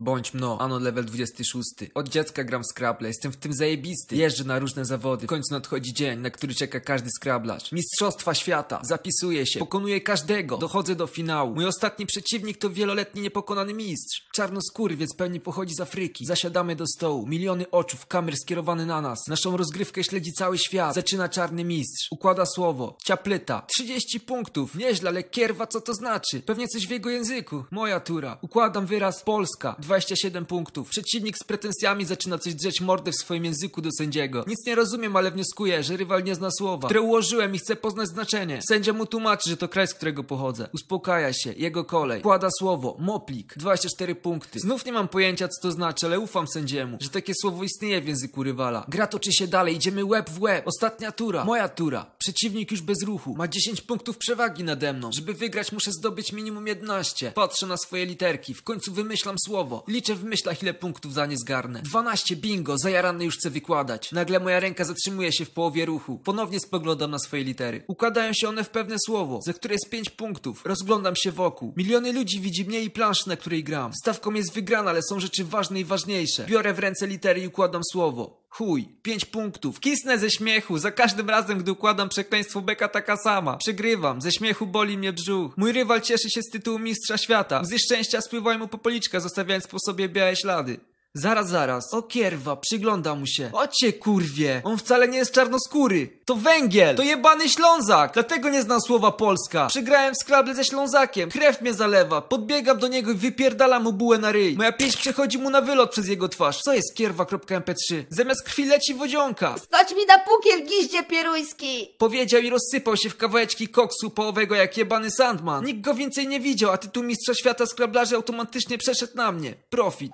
Bądź mno, ano level 26. Od dziecka gram w Scrabble, jestem w tym zajebisty. Jeżdżę na różne zawody. W końcu nadchodzi dzień, na który czeka każdy Scrabblarz. Mistrzostwa świata. Zapisuję się. Pokonuję każdego. Dochodzę do finału. Mój ostatni przeciwnik to wieloletni niepokonany mistrz. Czarnoskóry, pewnie pochodzi z Afryki. Zasiadamy do stołu. Miliony oczów, kamer skierowane na nas. Naszą rozgrywkę śledzi cały świat. Zaczyna czarny mistrz. Układa słowo. Ciaplyta. 30 punktów. Nieźle, ale kierwa co to znaczy? Pewnie coś w jego języku. Moja tura. Układam wyraz Polska. 27 punktów. Przeciwnik z pretensjami zaczyna coś drzeć mordę w swoim języku do sędziego. Nic nie rozumiem, ale wnioskuję, że rywal nie zna słowa, które ułożyłem i chce poznać znaczenie. Sędzia mu tłumaczy, że to kraj, z którego pochodzę. Uspokaja się. Jego kolej. Kłada słowo. Moplik. 24 punkty. Znów nie mam pojęcia, co to znaczy, ale ufam sędziemu, że takie słowo istnieje w języku rywala. Gra toczy się dalej. Idziemy łeb w łeb. Ostatnia tura. Moja tura. Przeciwnik już bez ruchu. Ma 10 punktów przewagi nade mną. Żeby wygrać, muszę zdobyć minimum 11. Patrzę na swoje literki. W końcu wymyślam słowo. Liczę w myślach, ile punktów za nie zgarnę. 12 bingo. Zajarany już chcę wykładać. Nagle moja ręka zatrzymuje się w połowie ruchu. Ponownie spoglądam na swoje litery. Układają się one w pewne słowo, za które jest 5 punktów. Rozglądam się wokół. Miliony ludzi widzi mnie i planszę, na której gram. Stawką jest wygrana, ale są rzeczy ważne i ważniejsze. Biorę w ręce litery i układam słowo. Chuj, 5 punktów. Kisnę ze śmiechu. Za każdym razem, gdy układam przekleństwo beka taka sama. Przegrywam. Ze śmiechu boli mnie brzuch. Mój rywal cieszy się z tytułu mistrza świata. Łzy szczęścia spływają mu po policzkach, zostawiając po sobie białe ślady. Zaraz, zaraz. O kierwa, przygląda mu się. Ocie kurwie, on wcale nie jest czarnoskóry. To węgiel, to jebany Ślązak. Dlatego nie znam słowa Polska. Przegrałem w Scrabble ze Ślązakiem. Krew mnie zalewa. Podbiegam do niego i wypierdalam mu bułę na ryj. Moja pieśń przechodzi mu na wylot przez jego twarz. Co jest kierwa.mp3? Zamiast krwi leci wodzionka. Skocz mi na pukiel, giździe pieruński! Powiedział i rozsypał się w kawałeczki koksu połowego jak jebany Sandman. Nikt go więcej nie widział, a tytuł mistrza świata skrablarzy automatycznie przeszedł na mnie. Profit.